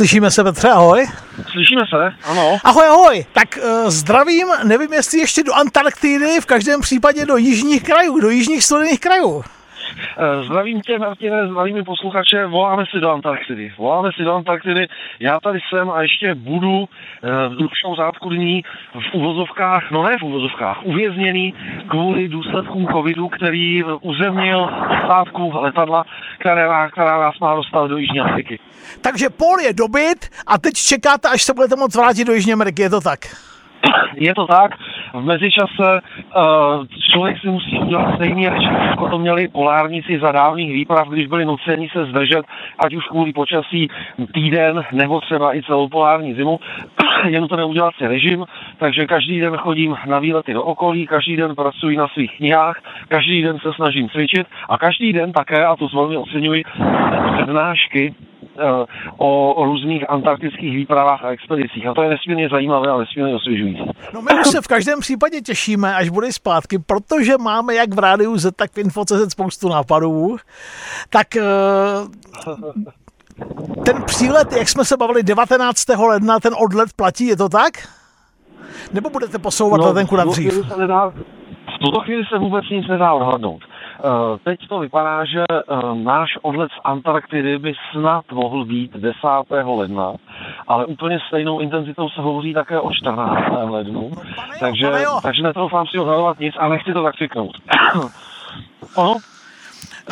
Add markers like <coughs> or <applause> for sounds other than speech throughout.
Slyšíme se, Petře, ahoj. Slyšíme se, ano. Ahoj, ahoj. Tak uh, zdravím, nevím, jestli ještě do Antarktidy, v každém případě do jižních krajů, do jižních studených krajů. Eh, zdravím tě, Martine, zdravím posluchače, voláme si do Antarktidy. Voláme si do Antarktidy, já tady jsem a ještě budu eh, v dlouhšou řádku dní v uvozovkách, no ne v uvozovkách, uvězněný kvůli důsledkům covidu, který uzemnil stávku letadla, která, která nás má dostat do Jižní Ameriky. Takže Pol je dobyt a teď čekáte, až se budete moct vrátit do Jižní Ameriky, je to tak? <coughs> Je to tak, v mezičase uh, člověk si musí udělat stejný režim, jako to měli polárníci za dávných výprav, když byli nuceni se zdržet, ať už kvůli počasí týden, nebo třeba i celou polární zimu. <coughs> Jen to neudělat si režim, takže každý den chodím na výlety do okolí, každý den pracuji na svých knihách, každý den se snažím cvičit a každý den také, a to velmi oceňuji, přednášky Eh, o, o různých antarktických výpravách a expedicích. A to je nesmírně zajímavé a nesmírně osvěžující. No my už se v každém případě těšíme, až bude zpátky, protože máme jak v rádiu Z, tak v Info.cz spoustu nápadů. Tak eh, ten přílet, jak jsme se bavili 19. ledna, ten odlet platí, je to tak? Nebo budete posouvat no, letenku na dřív? v tuto chvíli se vůbec nic nedá odhadnout. Eh, teď to vypadá, že eh, náš odlet z Antarktidy by snad mohl být 10. ledna, ale úplně stejnou intenzitou se hovoří také o 14. lednu, takže, takže netroufám si odhadovat nic a nechci to tak cyknout. <coughs> ono,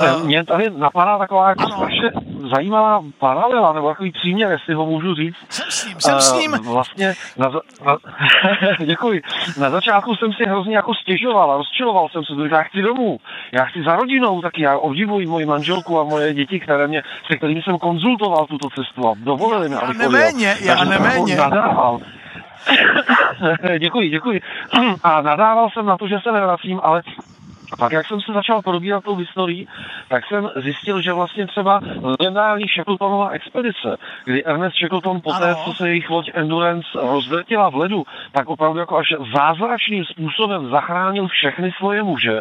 Uh, Mě tady napadá taková jako strašně zajímavá paralela, nebo takový příměr, jestli ho můžu říct. Jsem s ním, jsem s ním. Uh, vlastně, na, na, <laughs> děkuji. Na začátku jsem si hrozně jako stěžoval a rozčiloval jsem se, že já chci domů, já chci za rodinou, tak já obdivuji moji manželku a moje děti, které mě, se kterými jsem konzultoval tuto cestu a dovolili mi, Já neméně, já neméně. Nadával. <coughs> děkuji, děkuji. A nadával jsem na to, že se nevracím, ale a pak, jak jsem se začal probírat tou historií, tak jsem zjistil, že vlastně třeba legendární Shackletonova expedice, kdy Ernest Shackleton poté, co se jejich loď Endurance rozvrtila v ledu, tak opravdu jako až zázračným způsobem zachránil všechny svoje muže,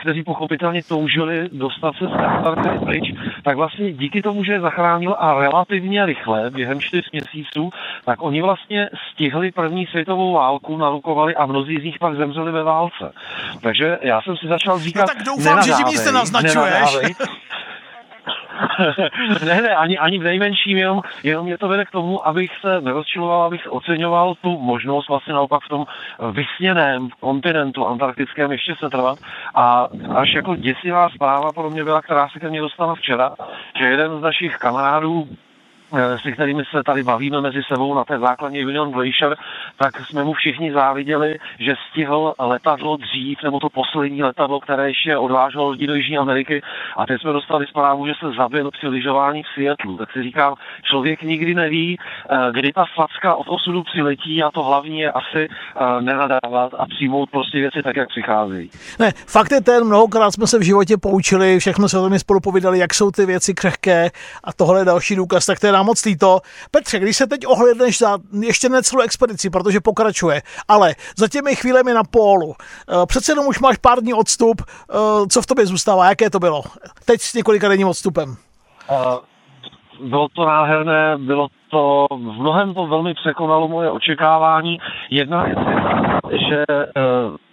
kteří pochopitelně toužili dostat se z Antarktidy pryč, tak vlastně díky tomu, že je zachránil a relativně rychle, během čtyř měsíců, tak oni vlastně stihli první světovou válku, narukovali a mnozí z nich pak zemřeli ve válce. Takže já jsem si začal říkat, no tak doufám, že tím nic nenaznačuješ. <laughs> ne, ne, ani, ani v nejmenším, jenom, jenom mě to vede k tomu, abych se nerozčiloval, abych oceňoval tu možnost vlastně naopak v tom vysněném kontinentu antarktickém ještě se trvat. A až jako děsivá zpráva pro mě byla, která se ke mně dostala včera, že jeden z našich kamarádů se kterými se tady bavíme mezi sebou na té základně Union Glacier, tak jsme mu všichni záviděli, že stihl letadlo dřív, nebo to poslední letadlo, které ještě odváželo lidi do Jižní Ameriky. A teď jsme dostali zprávu, že se zabil při lyžování v Světlu. Tak si říkám, člověk nikdy neví, eh, kdy ta facka od osudu přiletí a to hlavní je asi eh, nenadávat a přijmout prostě věci tak, jak přicházejí. Ne, fakt je ten, mnohokrát jsme se v životě poučili, všechno se o tom spolu povídali, jak jsou ty věci křehké a tohle je další důkaz, tak to je nám moc líto. Petře, když se teď ohledneš za ještě necelou expedici, protože pokračuje, ale za těmi chvílemi na pólu, eh, přece jenom už máš pár dní odstup, eh, co v tobě zůstává, jaké to bylo? Teď s několika denním odstupem. Uh, bylo to nádherné, bylo to, v mnohem to velmi překonalo moje očekávání. Jedna věc je, že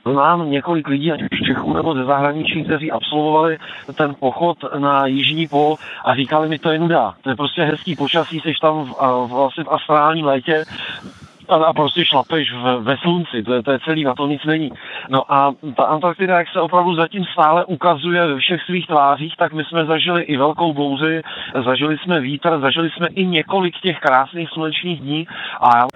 znám několik lidí, ať už Čechů nebo ze zahraničí, kteří absolvovali ten pochod na Jižní pol a říkali mi, to je nuda. To je prostě hezký počasí, jsi tam v, v, vlastně v astrálním létě, a, a prostě šlapeš v, ve slunci, to je, to je celý, na to nic není. No a ta Antarktida, jak se opravdu zatím stále ukazuje ve všech svých tvářích, tak my jsme zažili i velkou bouři, zažili jsme vítr, zažili jsme i několik těch krásných slunečních dní a já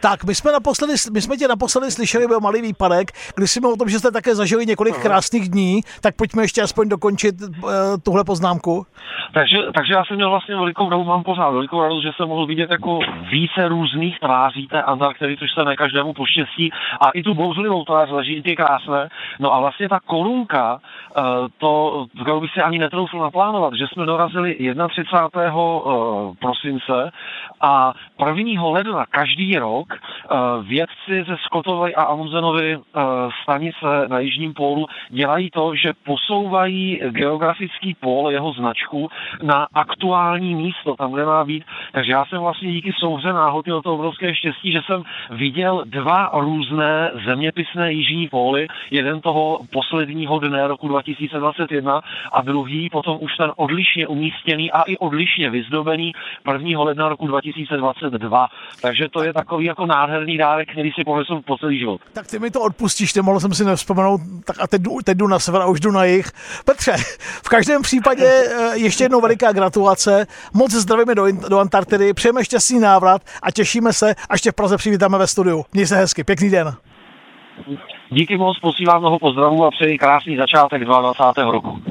tak, my jsme, naposledy, my jsme tě naposledy slyšeli byl malý výpadek, když jsme o tom, že jste také zažili několik krásných dní, tak pojďme ještě aspoň dokončit uh, tuhle poznámku. Takže, takže já jsem měl vlastně velikou radost, mám pořád velikou radost, že jsem mohl vidět jako více různých tváří té Antarktidy, což se ne každému poštěstí, a i tu bouřlivou tvář leží ty krásné. No a vlastně ta korunka, to, kterou bych si ani netroufl naplánovat, že jsme dorazili 31. Uh, prosince a 1. ledna každý rok vědci ze Scottovy a Amundsenovy stanice na Jižním pólu dělají to, že posouvají geografický pól, jeho značku, na aktuální místo, tam, kde má být. Takže já jsem vlastně díky souhře náhody o to obrovské štěstí, že jsem viděl dva různé zeměpisné jižní póly, jeden toho posledního dne roku 2021 a druhý potom už ten odlišně umístěný a i odlišně vyzdobený 1. ledna roku 2022. Takže to je takový jako nádherný dárek, který si ponesl po celý život. Tak ty mi to odpustíš, ty mohl jsem si nevzpomenout, tak a teď jdu, teď jdu na sever a už jdu na jich. Petře, v každém případě <laughs> eh, ještě jednou veliká gratulace, moc zdravíme do, do Antarktidy, přejeme šťastný návrat a těšíme se, až tě v Praze přivítáme ve studiu. Měj se hezky, pěkný den. Díky moc, posílám mnoho pozdravů a přeji krásný začátek 22. roku.